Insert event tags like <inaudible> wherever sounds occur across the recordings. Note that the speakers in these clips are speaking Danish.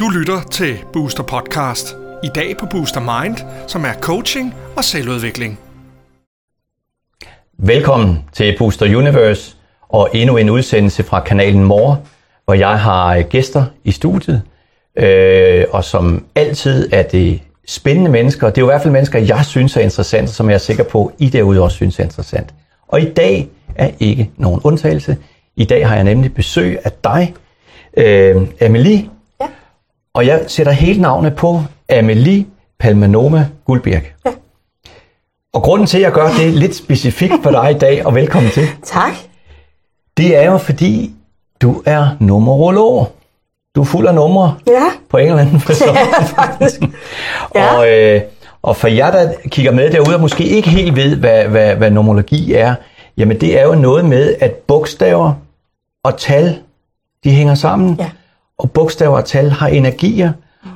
Du lytter til Booster Podcast. I dag på Booster Mind, som er coaching og selvudvikling. Velkommen til Booster Universe og endnu en udsendelse fra kanalen More, hvor jeg har øh, gæster i studiet. Øh, og som altid er det spændende mennesker. Det er jo i hvert fald mennesker, jeg synes er interessante, som jeg er sikker på, I derude også synes er interessant. Og i dag er ikke nogen undtagelse. I dag har jeg nemlig besøg af dig, øh, Amelie. Ja. Og jeg sætter helt navnet på Amelie Palmanoma Guldbjerg. Ja. Og grunden til, at jeg gør det lidt specifikt for dig i dag, og velkommen til, <laughs> Tak. det er jo fordi, du er numerolog. Du er fuld af numre Ja, på en eller anden <laughs> ja faktisk. <laughs> Ja. Og, øh, og for jer, der kigger med derude og måske ikke helt ved, hvad, hvad, hvad numerologi er, jamen det er jo noget med, at bogstaver og tal, de hænger sammen. Ja. Og bogstaver og tal har energier,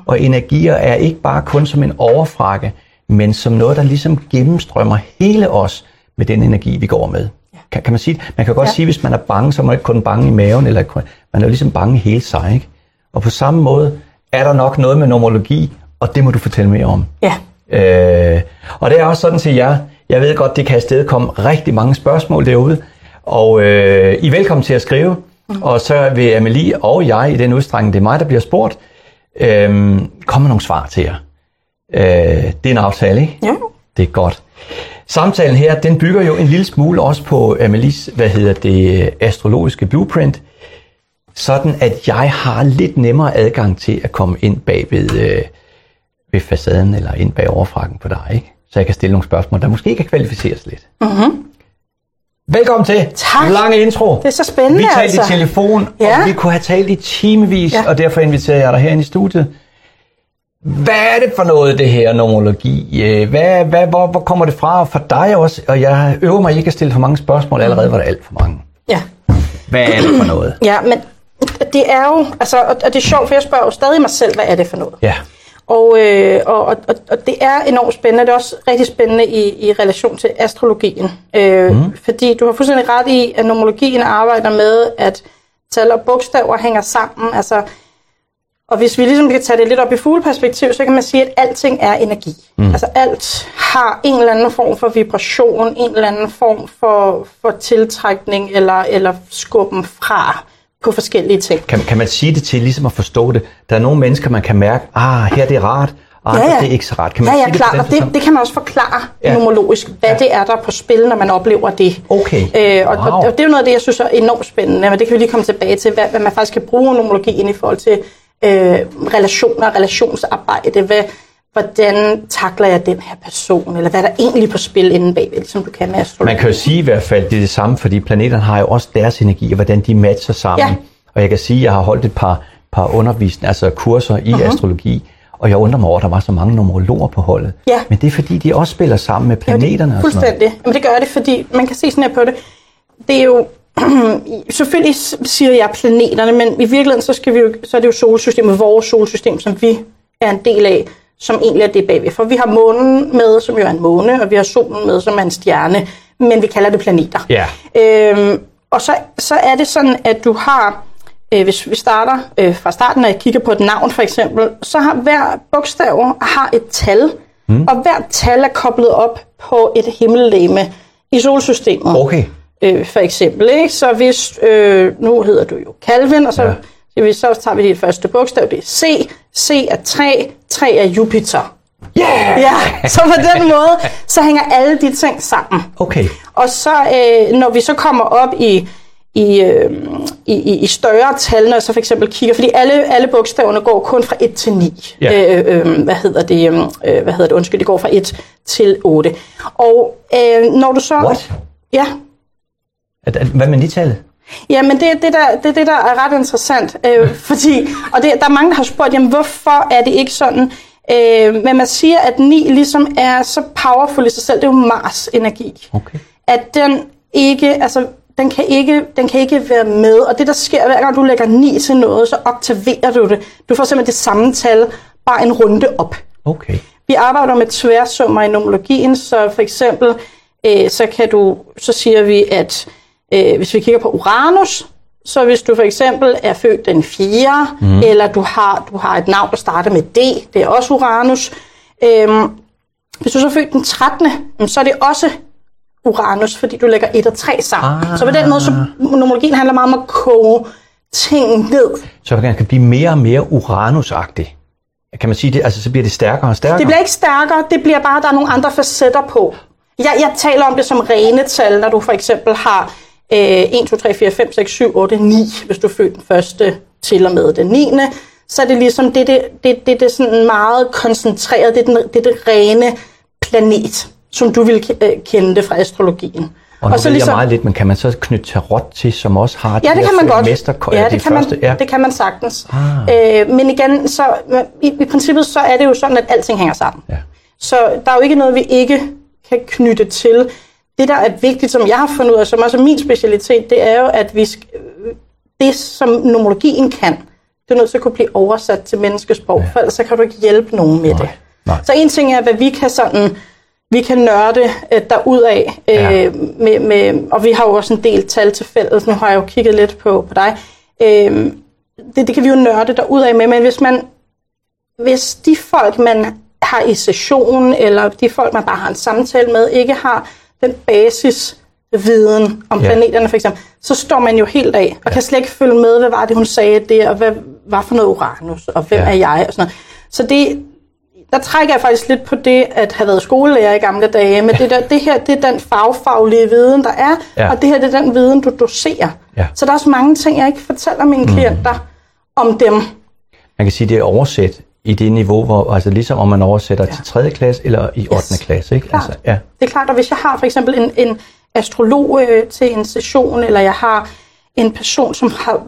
og energier er ikke bare kun som en overfrakke, men som noget, der ligesom gennemstrømmer hele os med den energi, vi går med. Kan, kan man sige? Man kan godt Ja. sige, hvis man er bange, så er man ikke kun bange i maven, eller man er jo ligesom bange hele sig. Ikke? Og på samme måde er der nok noget med numerologi, og det må du fortælle mere om. Ja. Øh, og det er også sådan til jer. Jeg ved godt, det kan afsted komme rigtig mange spørgsmål derude. Og øh, I er velkommen til at skrive. Mm. Og så vil Amelie og jeg, i den udstrækning, det er mig, der bliver spurgt, øh, komme med nogle svar til jer. Øh, det er en aftale, ikke? Ja. Det er godt. Samtalen her, den bygger jo en lille smule også på Amelies, hvad hedder det, astrologiske blueprint, sådan at jeg har lidt nemmere adgang til at komme ind bag ved, øh, ved facaden eller ind bag overfrakken på dig, ikke? Så jeg kan stille nogle spørgsmål, der måske kan kvalificeres lidt. Mm-hmm. Velkommen til. Tak. Lang intro. Det er så spændende, Vi talte altså. i telefon, Ja. og vi kunne have talt i timevis, Ja. og derfor inviterer jeg dig herinde i studiet. Hvad er det for noget, det her numerologi? Øh, Hvad, hvad, hvor, hvor kommer det fra? Og for dig også, og jeg øver mig ikke at stille for mange spørgsmål, allerede var der alt for mange. Ja. Hvad er det for noget? Ja, men det er jo, altså, og og det er sjovt, for jeg spørger jo stadig mig selv, hvad er det for noget? Ja, Og, øh, og, og, og- det er enormt spændende. Det er også rigtig spændende i, i relation til astrologien. Øh, mm. Fordi du har fuldstændig ret i, at numerologien arbejder med, at tal og bogstaver hænger sammen. Altså, og hvis vi ligesom kan tage det lidt op i fugleperspektiv, så kan man sige, at alting er energi. Mm. Altså alt har en eller anden form for vibration, en eller anden form for, for tiltrækning eller, eller skubben fra på forskellige ting. kan, kan man sige det til ligesom at forstå det? Der er nogle mennesker, man kan mærke, ah, her det er rart, og andre, det er ikke så rart. Kan man ja, ja, sige klart. det, Og det, det kan man også forklare Ja. ja. numerologisk, hvad ja. det er, der er på spil, når man oplever det. Okay. Øh, og, Wow. og, og det er jo noget af det, jeg synes er enormt spændende, men det kan vi lige komme tilbage til, hvad, hvad man faktisk kan bruge numerologien i forhold til øh, relationer, relationsarbejde, hvad, hvordan takler jeg den her person, eller hvad er der egentlig på spil inden bagved, som du kan med astrologi. Man kan jo sige i hvert fald, det er det samme, fordi planeterne har jo også deres energi, og hvordan de matcher sammen. Ja. Og jeg kan sige, at jeg har holdt et par, par undervisninger, altså kurser i uh-huh. astrologi, og jeg undrer mig over, at der var så mange numerologer på holdet. Ja. Men det er fordi, de også spiller sammen med planeterne og sådan noget. Fuldstændig. Men det gør det, fordi man kan se sådan her på det. Det er jo, <clears throat> selvfølgelig siger jeg planeterne, men i virkeligheden så, skal vi jo, så er det jo solsystemet, vores solsystem, som vi er en del af, som egentlig er det bagved. For vi har månen med, som jo er en måne, og vi har solen med, som er en stjerne, men vi kalder det planeter. Ja. Øhm, og så, så er det sådan, at du har, øh, hvis vi starter øh, fra starten, når jeg kigger på et navn for eksempel, så har hver bogstav har et tal, mm. og hvert tal er koblet op på et himmellegeme i solsystemet. Okay. Øh, for eksempel, ikke? Så hvis, øh, nu hedder du jo Calvin, og så, Ja. Det vil, så tager vi det første bogstav, det er C. C er 3, 3 er Jupiter. Yeah! Ja, så på den måde, så hænger alle de ting sammen. Okay. Og så, øh, når vi så kommer op i, i, øh, i, i større tal, når jeg så for eksempel kigger, fordi alle, alle bogstaverne går kun fra 1 til 9. Yeah. Øh, øh, hvad hedder det? Øh, øh hvad hedder det? Undskyld, det går fra 1 til 8. Og øh, når du så... What? Ja. Hvad med de tal? Jamen, det er det, der, det det, der er ret interessant, øh, fordi, og det, der er mange, der har spurgt, jamen, hvorfor er det ikke sådan? Øh, men man siger, at ni ligesom er så powerful i sig selv, det er jo Mars-energi. Okay. At den ikke, altså, den kan ikke, den kan ikke være med, og det, der sker, hver gang du lægger ni til noget, så aktiverer du det. Du får simpelthen det samme tal, bare en runde op. Okay. Vi arbejder med tværsummer i nomologien, så for eksempel, øh, så kan du, så siger vi, at øh, hvis vi kigger på Uranus, Så hvis du for eksempel er født den 4., mm. eller du har, du har et navn, der starter med D, det er også Uranus. Øhm, hvis du så er født den 13., så er det også Uranus, fordi du lægger 1 og 3 sammen. Ah. Så på den måde, så numerologien handler meget om at koge ting ned. Så man kan blive mere og mere uranusagtig. Kan man sige det? Altså, så bliver det stærkere og stærkere? Det bliver ikke stærkere, det bliver bare, at der er nogle andre facetter på. Jeg, jeg taler om det som rene tal, når du for eksempel har øh, 1, 2, 3, 4, 5, 6, 7, 8, 9, hvis du er født den første til og med den 9. Så er det ligesom, det, det, det, det, det sådan meget koncentreret, det det er det rene planet, som du vil øh, kende det fra astrologien. Og, og så ligesom, jeg meget lidt, men kan man så knytte tarot til, som også har ja, det kan man godt. mester, ja, det, kan første? Man, ja, det kan man sagtens. Ah. Øh, men igen, så, i, i princippet så er det jo sådan, at alting hænger sammen. Ja. Så der er jo ikke noget, vi ikke kan knytte til. Det, der er vigtigt, som jeg har fundet ud af, som også er min specialitet, det er jo, at vi det, som nomologien kan, det er nødt til at kunne blive oversat til menneskesprog, ja. for ellers så kan du ikke hjælpe nogen med Nej. det. Nej. Så en ting er, hvad vi kan sådan vi kan nørde øh, derudad, øh, ja. med, med, og vi har jo også en del tal til fælles. Nu har jeg jo kigget lidt på, på dig. Øh, det, det kan vi jo nørde derudad med, men hvis man hvis de folk, man har i session, eller de folk, man bare har en samtale med, ikke har den basis viden om ja. planeterne for eksempel, så står man jo helt af, og ja. kan slet ikke følge med, hvad var det, hun sagde der, og hvad var for noget Uranus, og hvem ja. er jeg, og sådan noget. Så det, der trækker jeg faktisk lidt på det, at have været skolelærer i gamle dage, men det, der, det her, det er den fagfaglige viden, der er, ja. og det her, det er den viden, du doserer. Ja. Så der er også mange ting, jeg ikke fortæller mine mm. klienter om dem. Man kan sige, det er oversæt i det niveau, hvor, altså ligesom om man oversætter ja. til 3. klasse eller i 8. Yes. klasse. Ikke? Altså, ja. Det er klart, og hvis jeg har for eksempel en, en astrolog øh, til en session, eller jeg har en person, som har,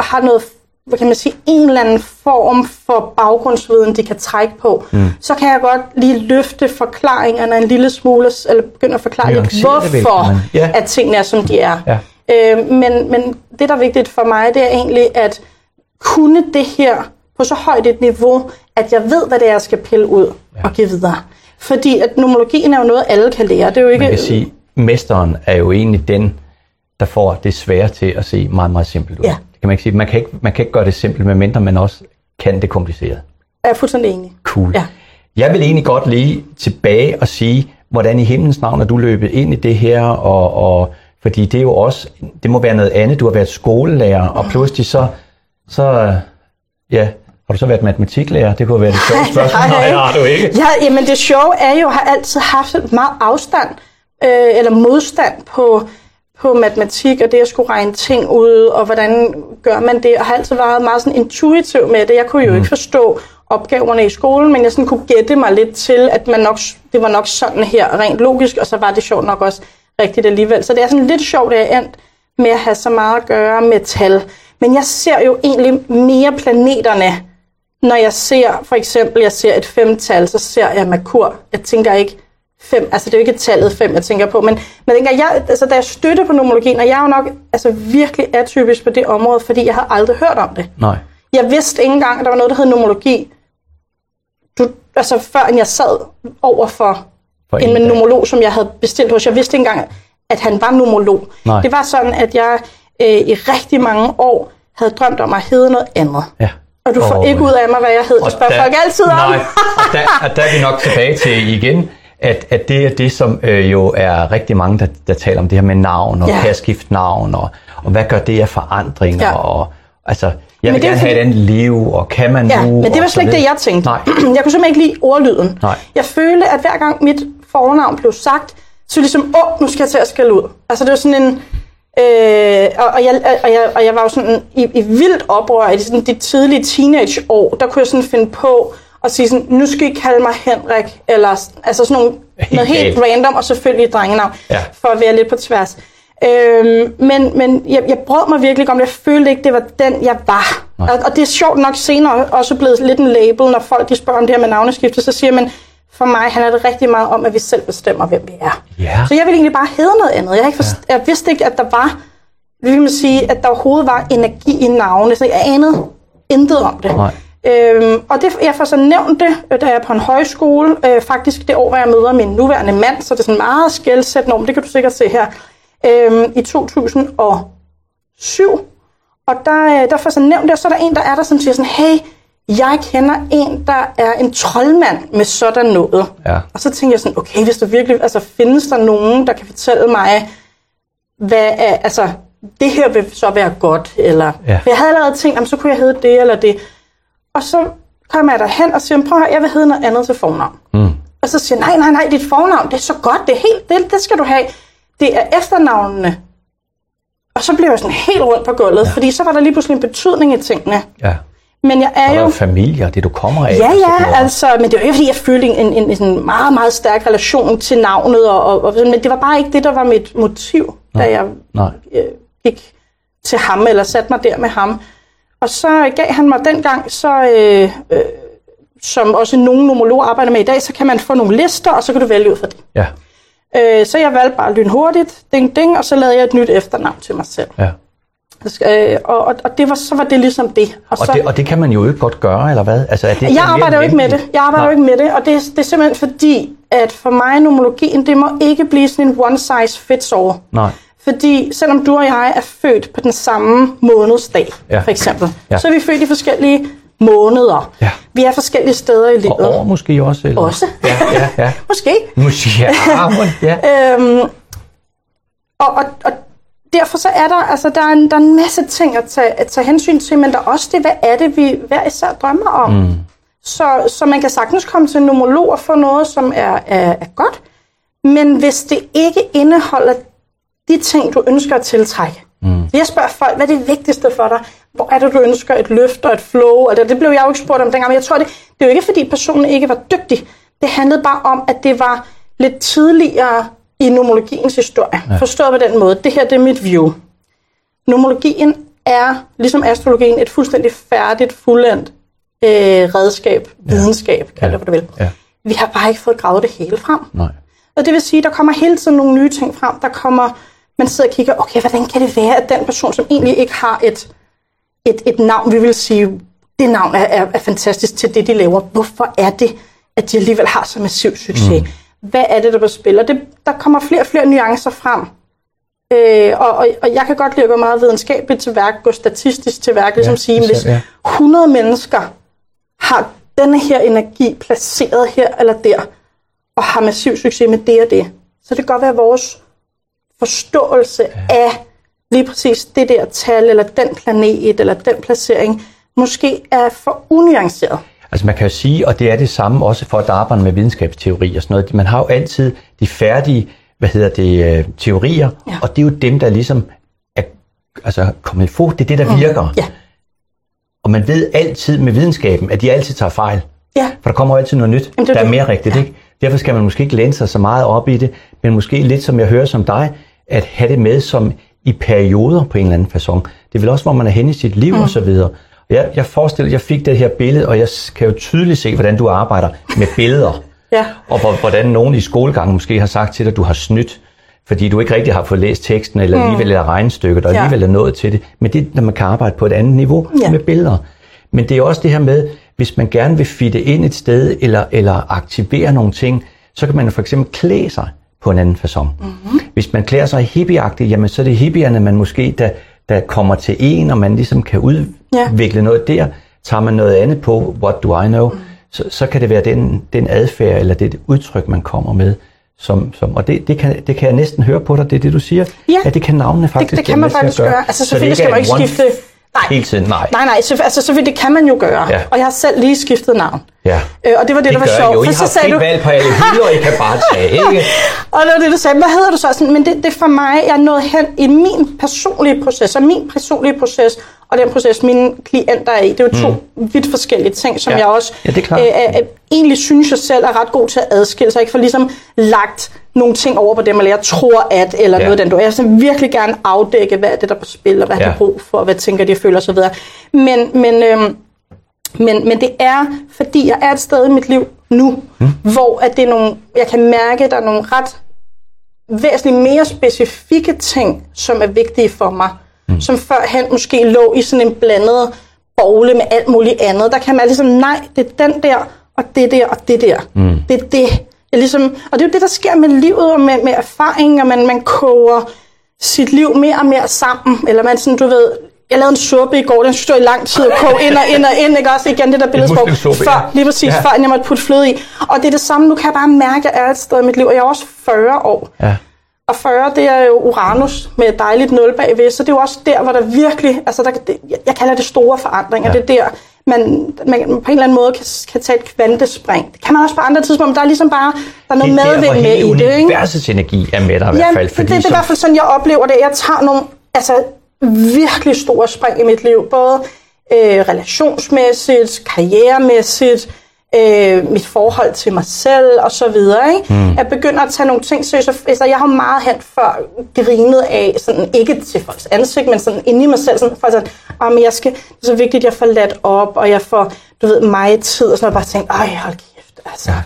har noget hvad kan man sige, en eller anden form for baggrundsviden, de kan trække på, mm. så kan jeg godt lige løfte forklaringerne en lille smule, eller begynde at forklare lidt, hvorfor ja. at tingene er, som de er. Ja. Øh, men, men det, der er vigtigt for mig, det er egentlig at kunne det her på så højt et niveau, at jeg ved, hvad det er, jeg skal pille ud ja. og give videre. Fordi at nomologien er jo noget, alle kan lære. Det er jo ikke... Man kan sige, mesteren er jo egentlig den, der får det svære til at se meget, meget simpelt ud. Ja kan man ikke sige. Man kan ikke, man kan ikke gøre det simpelt, medmindre man også kan det kompliceret. Jeg er fuldstændig enig. Cool. Ja. Jeg vil egentlig godt lige tilbage og sige, hvordan i himlens navn er du løbet ind i det her, og, og fordi det er jo også, det må være noget andet. Du har været skolelærer, og pludselig så, så ja, har du så været matematiklærer? Det kunne være det sjove <laughs> spørgsmål. Nej, har du ikke. Ja, jamen det sjove er jo, at jeg har altid haft meget afstand, øh, eller modstand på på matematik, og det at skulle regne ting ud, og hvordan gør man det, og har altid været meget sådan intuitiv med det. Jeg kunne jo mm. ikke forstå opgaverne i skolen, men jeg sådan kunne gætte mig lidt til, at man nok, det var nok sådan her, rent logisk, og så var det sjovt nok også rigtigt alligevel. Så det er sådan lidt sjovt, at jeg endt med at have så meget at gøre med tal. Men jeg ser jo egentlig mere planeterne, når jeg ser, for eksempel, jeg ser et femtal, så ser jeg Merkur. Jeg tænker ikke, fem, altså det er jo ikke tallet fem, jeg tænker på, men, men dengang jeg, altså, da jeg støtter på nomologien, og jeg er jo nok altså, virkelig atypisk på det område, fordi jeg havde aldrig hørt om det. Nej. Jeg vidste ikke engang, at der var noget, der hed nomologi, du, altså før jeg sad over for, for en, en nomolog, som jeg havde bestilt hos. Jeg vidste ikke engang, at han var nomolog. Nej. Det var sådan, at jeg øh, i rigtig mange år havde drømt om at hedde noget andet. Ja. Og du får oh, ikke ud af mig, hvad jeg hed. Det spørger folk altid om. Nej, og der, og der er vi nok tilbage til igen at, at det er det, som øh, jo er rigtig mange, der, der taler om det her med navn, og ja. kan skifte navn, og, og hvad gør det af forandringer, ja. og altså, jeg vil gerne have et andet liv, og kan man ja, nu? men det var slet ikke det, jeg tænkte. Nej. <clears throat> Jeg kunne simpelthen ikke lide ordlyden. Nej. Jeg følte, at hver gang mit fornavn blev sagt, så ligesom, åh, nu skal jeg til at skælde ud. Altså det var sådan en, Øh, og, og, jeg, og, jeg, og jeg var jo sådan i, i vildt oprør i sådan de tidlige teenageår, der kunne jeg sådan finde på og sige sådan, nu skal I kalde mig Henrik, eller altså sådan nogle, helt noget helt random, og selvfølgelig et drengenavn, ja. for at være lidt på tværs. Øhm, men men jeg, jeg brød mig virkelig om det. Jeg følte ikke, det var den, jeg var. Og, og det er sjovt nok senere også blevet lidt en label, når folk de spørger om det her med navneskifte, så siger man, for mig handler det rigtig meget om, at vi selv bestemmer, hvem vi er. Ja. Så jeg vil egentlig bare hedde noget andet. Jeg, ikke forst- ja. jeg vidste ikke, at der var, vil man sige, at der overhovedet var energi i navne. Så jeg anede intet om det. Nej. Øhm, og det, jeg får så nævnt det, øh, da jeg er på en højskole. Øh, faktisk det år, hvor jeg møder min nuværende mand, så det er sådan meget skældsættende om, det kan du sikkert se her. Øhm, I 2007, Og der, øh, der får så nævnt det, og så er der en, der er der, som siger sådan, hey, jeg kender en, der er en troldmand med sådan noget. Ja. Og så tænker jeg sådan, okay, hvis der virkelig, altså findes der nogen, der kan fortælle mig, hvad er, altså, det her vil så være godt, eller, Ja. jeg havde allerede tænkt, jamen, så kunne jeg hedde det eller det. Og så kommer jeg derhen og siger, prøv at høre, jeg vil hedde noget andet til fornavn. Mm. Og så siger nej, nej, nej, dit fornavn, det er så godt, det er helt, det, det skal du have. Det er efternavnene. Og så blev jeg sådan helt rundt på gulvet, ja. fordi så var der lige pludselig en betydning i tingene. Ja. Men jeg Og er er jo... jo familie, og det du kommer af. Ja, og så ja, altså, men det var ikke, fordi jeg følte en, en, en, meget, meget stærk relation til navnet, og, og, og, men det var bare ikke det, der var mit motiv, da jeg Nej. øh, gik til ham, eller satte mig der med ham. Og så gav han mig dengang, så, øh, øh, som også nogle nomologer arbejder med i dag, så kan man få nogle lister, og så kan du vælge ud fra det. Ja, Øh, så jeg valgte bare lynhurtigt, ding ding, og så lavede jeg et nyt efternavn til mig selv. ja. Øh, og, og, og det var, så var det ligesom det. Og, så, det, og det kan man jo ikke godt gøre, eller hvad? Altså, er det jeg arbejder jo ikke med det. Jeg arbejder jo ikke med det, og det, er- det er simpelthen fordi, at for mig nomologien, det må ikke blive sådan en one size fits all. Nej. Fordi selvom du og jeg er født på den samme månedsdag, Ja. for eksempel, Ja. så er vi født i forskellige måneder. Ja. Vi er forskellige steder i livet. Og år måske også? Eller? Også. Ja, ja, ja. <laughs> Måske. Måske, ja. <laughs> Ja. Øhm, og, og, og derfor så er der, altså, der, er en, der er en masse ting at tage, at tage hensyn til, men der er også det, hvad er det, vi hver især drømmer om. Mm. Så, så man kan sagtens komme til en nomolog og få noget, som er, er, er godt, men hvis det ikke indeholder de ting, du ønsker at tiltrække. Mm. Jeg spørger folk, hvad er det vigtigste for dig? Hvor er det, du ønsker et løft og et flow? Og det, det blev jeg jo ikke spurgt om dengang, men jeg tror, det, det er jo ikke, fordi personen ikke var dygtig. Det handlede bare om, at det var lidt tidligere i nomologiens historie. Ja. Forstået på den måde. Det her, det er mit view. Nomologien er, ligesom astrologien, et fuldstændig færdigt, fuldendt øh, redskab, ja. videnskab, kald det, hvad du vil. Ja. Vi har bare ikke fået gravet det hele frem. Nej. Og det vil sige, at der kommer hele tiden nogle nye ting frem. Der kommer, man sidder og kigger, okay, hvordan kan det være, at den person, som egentlig ikke har et, et, et navn, vi vil sige, det navn er, er, er fantastisk til det, de laver. Hvorfor er det, at de alligevel har så massiv succes? Mm. Hvad er det, der spiller? Det, der kommer flere og flere nuancer frem. Øh, og, og, og jeg kan godt lide at gå meget videnskabeligt til værk, gå statistisk til værk, ligesom Ja, sige, hvis ser- ja. 100 mennesker har denne her energi placeret her eller der, og har massiv succes med det og det, så det kan godt være, at vores forståelse ja. af lige præcis det der tal, eller den planet, eller den placering, måske er for unuanceret. Altså man kan jo sige, og det er det samme også for at arbejde med videnskabsteori og sådan noget. Man har jo altid de færdige, hvad hedder det, øh, teorier, Ja. og det er jo dem, der ligesom er altså, kommet i fod. Det er det, der virker. Mm. Ja, Og man ved altid med videnskaben, at de altid tager fejl. ja, For der kommer jo altid noget nyt, Jamen, det er der er det. mere rigtigt. Ikke? Derfor skal man måske ikke læne sig så meget op i det, men måske lidt som jeg hører som dig, at have det med som i perioder på en eller anden façon. Det vel også, hvor man er henne i sit liv mm. og så videre. Og Jeg, forestiller, jeg fik det her billede, og jeg kan jo tydeligt se, hvordan du arbejder med billeder. <laughs> ja. Og hvor, hvordan nogen i skolegangen måske har sagt til dig, at du har snydt, fordi du ikke rigtig har fået læst teksten, eller alligevel er regnstykket, og Ja. alligevel er nået til det. Men det er, når man kan arbejde på et andet niveau Ja. med billeder. Men det er også det her med, hvis man gerne vil fitte ind et sted, eller, eller aktivere nogle ting, så kan man for eksempel klæde sig på en anden façon. Mm-hmm. Hvis man klæder sig hippieagtigt, jamen så er det hippierne, man måske, der, der kommer til en, og man ligesom kan udvikle noget der. Tager man noget andet på, what do I know, mm. så, så kan det være den, den adfærd, eller det udtryk, man kommer med. Som, som, og det, det, kan, det kan jeg næsten høre på dig, det er det, du siger. Ja. At det kan navnene faktisk Det, det kan man faktisk gøre. Altså Så selvfølgelig skal man ikke skifte... Nej, Hele tiden, nej. nej, nej så, altså, selvfølgelig, det kan man jo gøre. Ja. Og jeg har selv lige skiftet navn. Ja. Øh, og det var det, Det der var sjovt. jo. I For har så sagde frit du, valg på alle hylder, I kan bare tage, <laughs> ikke? Og det var det, du sagde, hvad hedder du så? Sådan, men det, det for mig, jeg er nået hen i min personlige proces, og min personlige proces, og den proces, mine klienter er i. Det er jo to mm. vidt forskellige ting, som Ja. jeg også Ja, det er klart. øh, øh, egentlig synes jeg selv er ret god til at adskille, så jeg ikke får ligesom lagt nogle ting over på dem, eller jeg tror at, eller Ja. noget den du. Jeg vil virkelig gerne afdække, hvad er det, der er på spil, og hvad ja. har de brug for, og hvad tænker de, føler osv. Men, men, øhm, men, men det er, fordi jeg er et sted i mit liv nu, mm. hvor at det er nogle, jeg kan mærke, at der er nogle ret væsentligt mere specifikke ting, som er vigtige for mig, mm. som førhen måske lå i sådan en blandet bogle med alt muligt andet. Der kan man ligesom, nej, det er den der, og det der, og det der. Mm. Det er det. Jeg ligesom, og det er jo det, der sker med livet og med, med erfaring, og man, man koger sit liv mere og mere sammen, eller man sådan, du ved, jeg lavede en suppe i går, den stod i lang tid og koge ind og ind og ind, ikke også? Igen det der billedsprog, før, lige præcis, Ja. før jeg måtte putte fløde i. Og det er det samme, nu kan jeg bare mærke, at jeg er et sted i mit liv, og jeg er også 40 år. Ja. Og 40, det er jo Uranus med et dejligt nul bagved, så det er jo også der, hvor der virkelig, altså der, det, jeg- kalder det store forandringer, Ja. det er der, man, man på en eller anden måde kan, kan tage et kvantespring. Det kan man også på andre tidspunkter, men der er ligesom bare, der er noget Det er medvind med i det, ikke? universets energi er med dig i hvert fald. det, det, det er i hvert fald sådan, jeg oplever det. Jeg tager nogle altså, virkelig store spring i mit liv. Både øh, relationsmæssigt, karrieremæssigt, øh, mit forhold til mig selv og så videre. Ikke? Mm. Jeg begynder at tage nogle ting seriøst. Altså, jeg har meget hen før grinet af, sådan, ikke til folks ansigt, men sådan inde i mig selv, sådan, for sådan, oh, men jeg skal, det er så vigtigt, at jeg får ladt op, og jeg får, du ved, mig tid, og sådan noget, bare tænkt, ej, hold kæft, altså. Ja.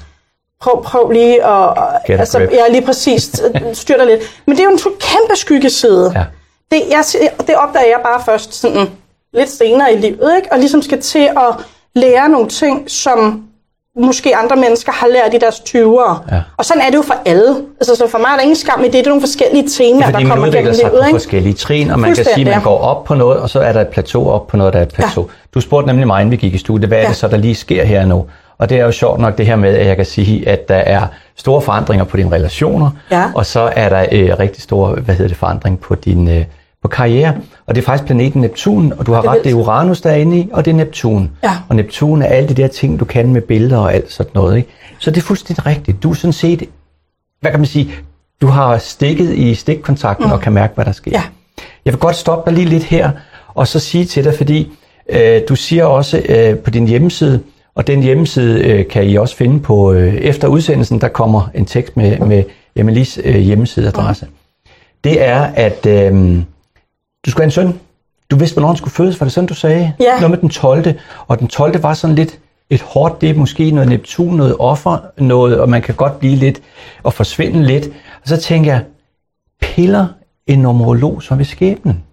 Prøv, prøv lige at, Get altså, grip. ja, lige præcis, styr dig lidt. Men det er jo en kæmpe skyggeside. Ja. Det, jeg, det opdager jeg bare først sådan lidt senere i livet, ikke? og ligesom skal til at lære nogle ting, som måske andre mennesker har lært i deres 20'ere. Ja. Og sådan er det jo for alle. Altså, så for mig er der ingen skam i det. Det er nogle forskellige temaer, fordi der kommer gennem livet. Ikke? forskellige trin, og man kan sige, at man ja. går op på noget, og så er der et plateau op på noget, der er et plateau. Du spurgte nemlig mig, inden vi gik i studiet, hvad er Ja. det så, der lige sker her nu? Og det er jo sjovt nok det her med, at jeg kan sige, at der er store forandringer på dine relationer, Ja. og så er der øh, rigtig store hvad hedder det, forandring på din øh, på karriere. Og det er faktisk planeten Neptun, og du har Det ret, det er. Uranus, der er inde i, og det er Neptun. Ja. Og Neptun er alle de der ting, du kan med billeder og alt sådan noget. Ikke? Så det er fuldstændig rigtigt. Du er sådan set, hvad kan man sige, du har stikket i stikkontakten mm. og kan mærke, hvad der sker. Ja. Jeg vil godt stoppe dig lige lidt her, og så sige til dig, fordi øh, du siger også øh, på din hjemmeside, og den hjemmeside øh, kan I også finde på, øh, efter udsendelsen, der kommer en tekst med, med Emilies øh, hjemmesideadresse. Mm. Det er, at øh, du skulle have en søn. Du vidste, hvornår han skulle fødes, var det sådan, du sagde? Ja. Noget med den 12. Og den 12. var sådan lidt et hårdt, det er måske noget Neptun, noget offer, noget, og man kan godt blive lidt og forsvinde lidt. Og så tænker jeg, piller en numerolog så ved skæbnen?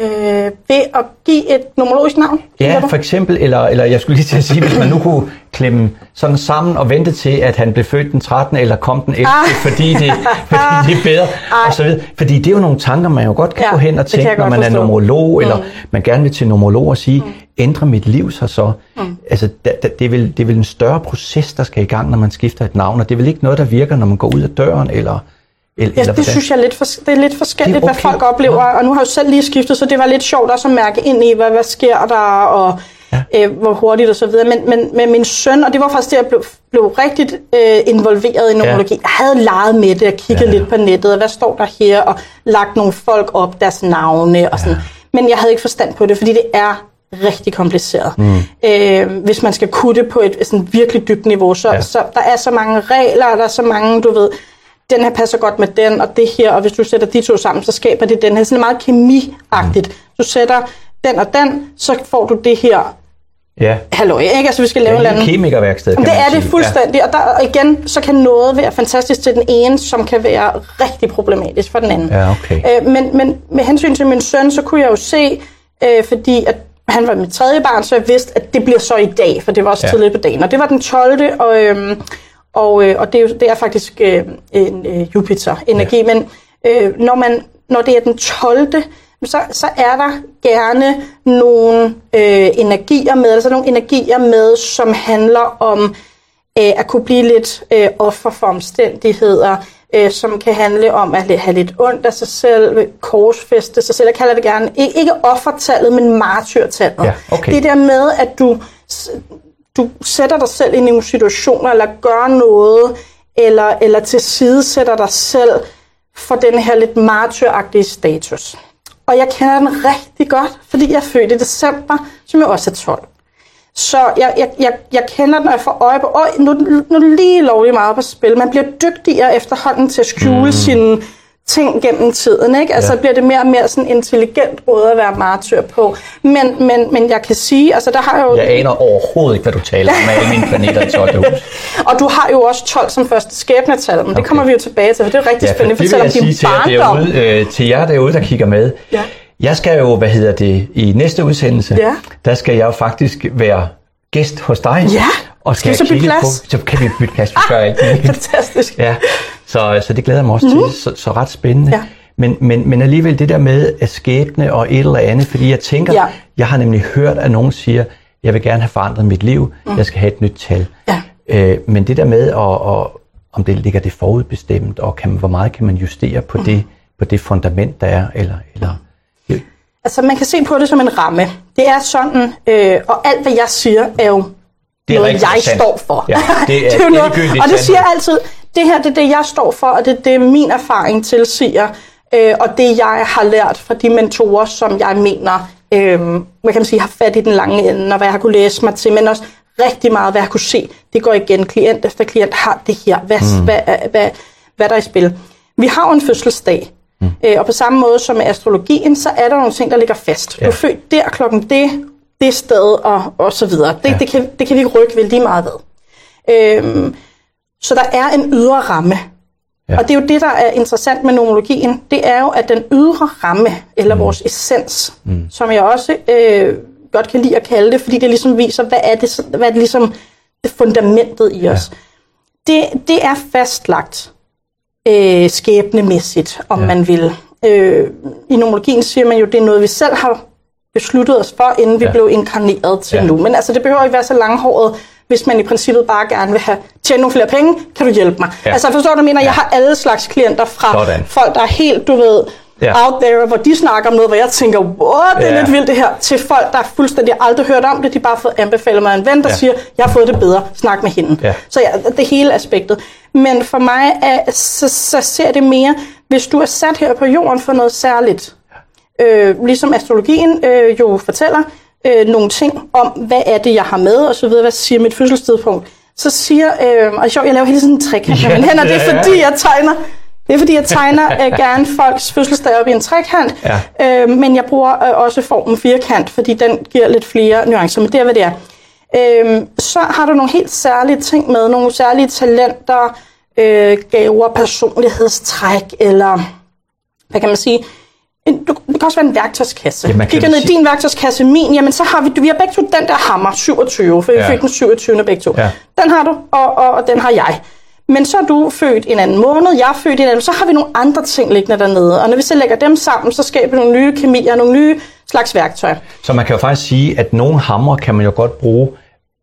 Øh, ved at give et numerologisk navn? Ja, for eksempel, eller, eller jeg skulle lige til at sige, hvis man nu kunne klemme sådan sammen og vente til, at han blev født den 13. eller kom den 11. Ah. fordi, det, <laughs> fordi det er bedre, og så videre. Fordi det er jo nogle tanker, man jo godt kan Ja, gå hen og tænke, når man er forstå. numerolog, eller man gerne vil til numerolog og sige, ændrer mit liv sig så? Mm. Altså, da, da, det, er vel, det er vel en større proces, der skal i gang, når man skifter et navn, og det er vel ikke noget, der virker, når man går ud af døren, eller... eller, Ja, det hvordan? synes jeg er lidt, for, det er lidt forskelligt, Det er hvad okay. folk oplever. Og nu har jeg jo selv lige skiftet, så det var lidt sjovt også at mærke ind i, hvad, hvad sker der, og ja. øh, hvor hurtigt og så videre. Men, men med min søn, og det var faktisk det, jeg blev, blev rigtig øh, involveret i numerologi. Ja. Jeg havde leget med det og kigget Ja. ja. lidt på nettet, og hvad står der her, og lagt nogle folk op, deres navne og sådan. Men jeg havde ikke forstand på det, fordi det er rigtig kompliceret. Mm. Øh, hvis man skal kunne det på et sådan virkelig dybt niveau, så, Ja. ja. så der er så mange regler, der er så mange, du ved, den her passer godt med den, og det her, og hvis du sætter de to sammen, så skaber det den her. Sådan meget kemiagtigt. Mm. Du sætter den og den, så får du det her. Ja, Halløj, ikke? Altså, vi skal lave er en eller anden... kemikerværksted, kan Det er sige. det fuldstændig, og, der, og igen, så kan noget være fantastisk til den ene, som kan være rigtig problematisk for den anden. Ja, okay. Øh, men, men med hensyn til min søn, så kunne jeg jo se, øh, fordi at han var mit tredje barn, så jeg vidste, at det bliver så i dag, for det var også Ja. ja. tidligt på dagen. Og det var den 12. Og, øhm, og, øh, og det, er jo, det er faktisk øh, en øh, Jupiter-energi. Ja. Men øh, når, man, når det er den 12., så, så er der gerne nogle øh, energier med, altså nogle energier med, som handler om øh, at kunne blive lidt øh, offer for omstændigheder, øh, som kan handle om at have lidt ondt af sig selv, korsfeste sig selv. Jeg kalder det gerne, ikke, offertallet, men martyrtallet. Ja, okay. Det der med, at du, du sætter dig selv i nogle situationer, eller gør noget, eller, eller tilsidesætter dig selv for den her lidt martyragtige status. Og jeg kender den rigtig godt, fordi jeg er født i december, som jo også er 12. Så jeg, jeg, jeg, jeg kender den, og jeg får øje på, øj, nu, nu er lige lovligt meget på spil. Man bliver dygtigere efterhånden til at skjule mm. sine ting gennem tiden. Ikke? Altså Ja. bliver det mere og mere sådan intelligent måde at være martyr på. Men, men, men jeg kan sige, altså der har jeg jo... Jeg aner overhovedet ikke, hvad du taler om med alle mine planeter i 12. hus. <laughs> Og du har jo også 12 som første skæbnetal, men okay. det kommer vi jo tilbage til, for det er jo rigtig Ja, ja, spændende. det vil Fortæl jeg om sige din til jer, barndom. derude, øh, til jer derude, der kigger med. Ja. Jeg skal jo, hvad hedder det, i næste udsendelse, Ja. der skal jeg jo faktisk være gæst hos dig. Ja. Og Skal vi skal så bytte plads? På, så kan vi bytte plads, vi gør ikke det. <laughs> Fantastisk. Ja, så, så det glæder jeg mig også mm. til. Så, så ret spændende. Ja. Men, men, men alligevel det der med at skæbne og et eller andet, fordi jeg tænker, Ja. jeg har nemlig hørt, at nogen siger, jeg vil gerne have forandret mit liv, mm. jeg skal have et nyt tal. Ja. Øh, men det der med, at, at, om det ligger det forudbestemt, og kan, hvor meget kan man justere på, mm. det, på det fundament, der er, eller, eller Altså, man kan se på det som en ramme. Det er sådan, øh, og alt, hvad jeg siger, er jo Det er noget, jeg sandt. står for. Ja, det er <laughs> jo noget, og det siger jeg altid, det her det er det, jeg står for, og det er det, min erfaring tilsiger, øh, og det, jeg har lært fra de mentorer, som jeg mener, øh, hvad kan man sige, har fat i den lange ende, og hvad jeg har kunne læse mig til, men også rigtig meget, hvad jeg kunne se. Det går igen, klient efter klient har det her. Hvad, mm. hvad, hvad, hvad, der er i spil? Vi har jo en fødselsdag, mm. øh, og på samme måde som med astrologien, så er der nogle ting, der ligger fast. Ja. Du er født der klokken det, det sted, og, og så videre. Det, ja. det, kan, det kan vi ikke rykke ved lige meget ved. Øhm, så der er en ydre ramme. Ja. Ja. Og det er jo det, der er interessant med nomologien. Det er jo, at den ydre ramme, eller mm. vores essens, mm. som jeg også øh, godt kan lide at kalde det, fordi det ligesom viser, hvad er det, hvad er det ligesom fundamentet i os. Det, det er fastlagt øh, skæbnemæssigt, om ja. man vil. Øh, I nomologien siger man jo, det er noget, vi selv har besluttet os for, inden vi ja. Ja. blev inkarneret til ja. Ja. nu. Men altså, det behøver ikke være så langhåret, hvis man i princippet bare gerne vil have tjene nogle flere penge, kan du hjælpe mig. Ja. Ja. Altså, forstår du, mener? Jeg har alle slags klienter fra Sådan. folk, der er helt, du ved, Ja. out there, hvor de snakker om noget, hvor jeg tænker, wow, det er Ja. lidt vildt det her, til folk, der er fuldstændig aldrig hørt om det, de har bare fået anbefalet mig en ven, der Ja. siger, jeg har fået det bedre, snak med hende. Ja. Så ja, det hele aspektet. Men for mig er, så, så ser det mere, hvis du er sat her på jorden for noget særligt, øh, ligesom astrologien øh, jo fortæller øh, nogle ting om, hvad er det, jeg har med, og så videre, hvad siger mit fødselstidspunkt. Så siger, øh, og sjovt, jeg laver hele tiden en trekant med Ja, mine hænder, det er ja, ja. fordi, jeg tegner, det er fordi, jeg tegner øh, gerne folks fødselsdag op i en trekant, Ja. øh, men jeg bruger øh, også formen firkant, fordi den giver lidt flere nuancer, men det er, hvad det er. Øh, så har du nogle helt særlige ting med, nogle særlige talenter, øh, gaver, personlighedstræk, eller hvad kan man sige, en, du, det kan også være en værktøjskasse. Ja, Ja, man kan Kigger ned i din værktøjskasse, min, jamen så har vi, vi har begge to den der hammer, 27, for vi Ja. fik den 27. begge to. Ja. Den har du, og, og, og den har jeg. Men så er du født en anden måned, jeg er født en anden, så har vi nogle andre ting liggende dernede. Og når vi så lægger dem sammen, så skaber vi nogle nye kemier, nogle nye slags værktøjer. Så man kan jo faktisk sige, at nogle hammer kan man jo godt bruge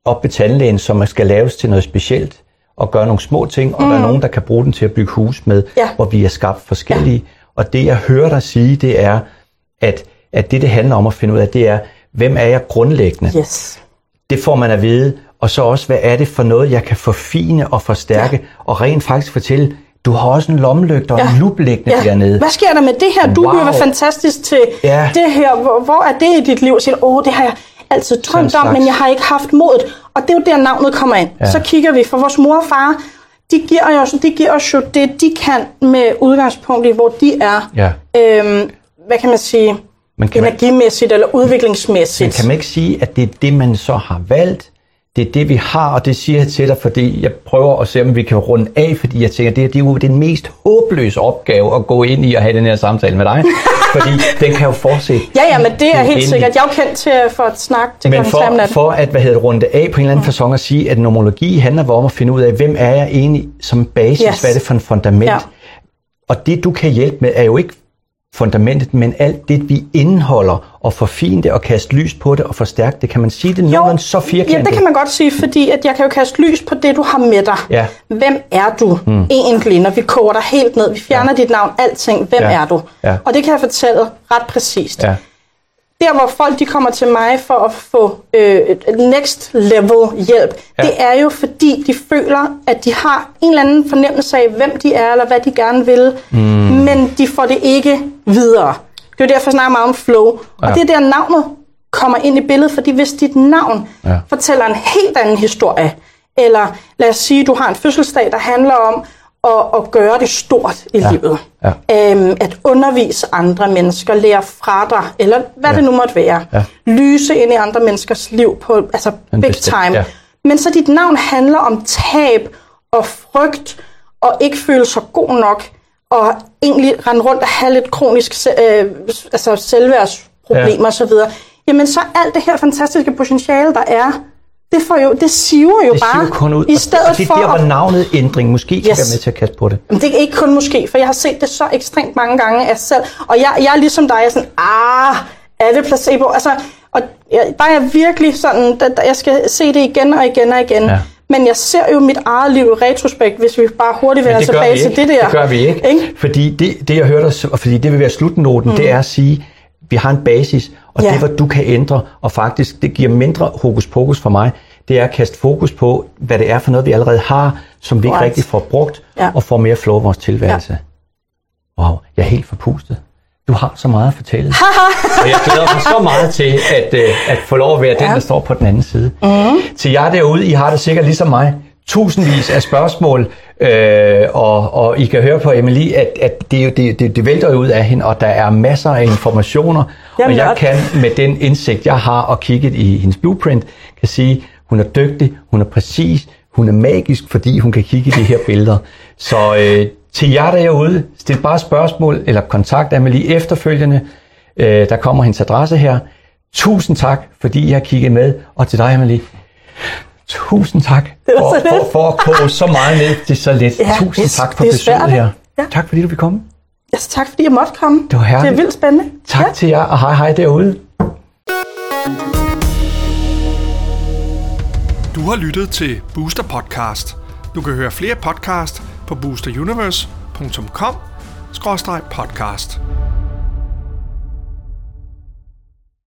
op ved tandlægen, som skal laves til noget specielt og gøre nogle små ting, og mm. der er nogen, der kan bruge den til at bygge hus med, Ja. hvor vi er skabt forskellige. Ja. Og det, jeg hører dig sige, det er, at, at det, det handler om at finde ud af, det er, hvem er jeg grundlæggende? Yes. Det får man at vide, og så også, hvad er det for noget, jeg kan forfine og forstærke, ja. og rent faktisk fortælle, du har også en lommelygte og ja. en lup liggende Ja. dernede. Hvad sker der med det her? Du Wow. være fantastisk til Ja. det her. Hvor, hvor er det i dit liv? Siger, åh, det har jeg altid drømt om, men jeg har ikke haft modet. Og det er jo der, navnet kommer ind. Ja. Så kigger vi, for vores mor og far, de giver, os, de giver os jo det, de kan med udgangspunkt i, hvor de er. Ja. Øhm, hvad kan man sige? Kan man- Energimæssigt eller udviklingsmæssigt. Men kan man ikke sige, at det er det, man så har valgt? Det er det, vi har, og det siger jeg til dig, fordi jeg prøver at se, om vi kan runde af, fordi jeg tænker, det, er- det er jo den mest håbløse opgave at gå ind i og have den her samtale med dig. <laughs> fordi den kan jo fortsætte. Ja, ja, men det er helt sikkert. Jeg er jo kendt til for at snakke til Men klokken 3 om for, for at hvad hedder det, runde af på en eller anden mm. façon at sige, at nomologi handler om at finde ud af, hvem er jeg egentlig som basis, Yes. hvad er det for en fundament. Ja. Og det, du kan hjælpe med, er jo ikke fundamentet, men alt det, vi indeholder, og forfine det, og kaste lys på det, og forstærke det. Kan man sige det nogenlunde så firkantet? Ja, det kan man godt sige, fordi at jeg kan jo kaste lys på det, du har med dig. Ja. Hvem er du mm. egentlig, når vi koger dig helt ned? Vi fjerner ja. dit navn, alting. Hvem Ja. er du? Ja. Og det kan jeg fortælle ret præcist. Ja. Der, hvor folk de kommer til mig for at få øh, et next level hjælp, ja. det er jo fordi, de føler, at de har en eller anden fornemmelse af, hvem de er, eller hvad de gerne vil, mm. men de får det ikke videre. Det er jo derfor, jeg snakker meget om flow. Og Ja. det er der, navnet kommer ind i billedet, fordi hvis dit navn Ja. fortæller en helt anden historie, eller lad os sige, du har en fødselsdag, der handler om at, at gøre det stort i Ja. livet. Ja. Øhm, at undervise andre mennesker, lære fra dig, eller hvad ja. det nu måtte være. Ja. Lyse ind i andre menneskers liv på altså En big bestemt- time. ja. Men så dit navn handler om tab og frygt, og ikke føle sig god nok, og egentlig rende rundt og have lidt kronisk øh, altså selvværdsproblemer Ja. osv., jamen så alt det her fantastiske potentiale, der er, det, får jo, det siver jo Det bare. siver kun ud. I Og- stedet og det for er der, hvor navnet ændring måske kan Yes. være med til at kaste på det. Men det er ikke kun måske, for jeg har set det så ekstremt mange gange af selv. Og jeg, jeg er ligesom dig, jeg er sådan, ah, er det placebo? Altså, og jeg, der er jeg virkelig sådan, der, der, jeg skal se det igen og igen og igen. Ja. Men jeg ser jo mit eget liv i retrospekt, hvis vi bare hurtigt vender tilbage til det der. Det gør vi ikke. ikke? Fordi det, det, jeg hørte og fordi det vil være slutnoten, mm. det er at sige, vi har en basis, og Ja. det, hvor du kan ændre, og faktisk, det giver mindre hokus pokus for mig, det er at kaste fokus på, hvad det er for noget, vi allerede har, som vi ikke Korrekt. rigtig får brugt, Ja. og får mere flow i vores tilværelse. Wow, jeg er helt forpustet. Du har så meget at fortælle. <laughs> og jeg glæder mig så meget til at, øh, at få lov at være den, Ja. der står på den anden side. Mm. Til jer derude, I har det sikkert ligesom mig. Tusindvis af spørgsmål, øh, og, og I kan høre på Emily, at, at det, jo- det, det, det vælter ud af hende, og der er masser af informationer. Jamen, og jeg jeg- kan med den indsigt, jeg har og kigget i hendes blueprint, kan sige, hun er dygtig, hun er præcis, hun er magisk, fordi hun kan kigge i de her billeder. Så øh, til jer derude, stil bare spørgsmål eller kontakt Amelie efterfølgende. Øh, der kommer hendes adresse her. Tusind tak, fordi I har kigget med. Og til dig, Amelie, tusind tak var for, for, for at koge så meget ned til så lidt. Ja, tusind det- tak for det besøget svært, her. Ja. Tak fordi du vil komme. Altså, tak fordi jeg måtte komme. Det var herligt. Det er vildt spændende. Tak Ja. til jer, og hej hej derude. Du har lyttet til Booster Podcast. Du kan høre flere podcast på boosteruniverse.com-podcast.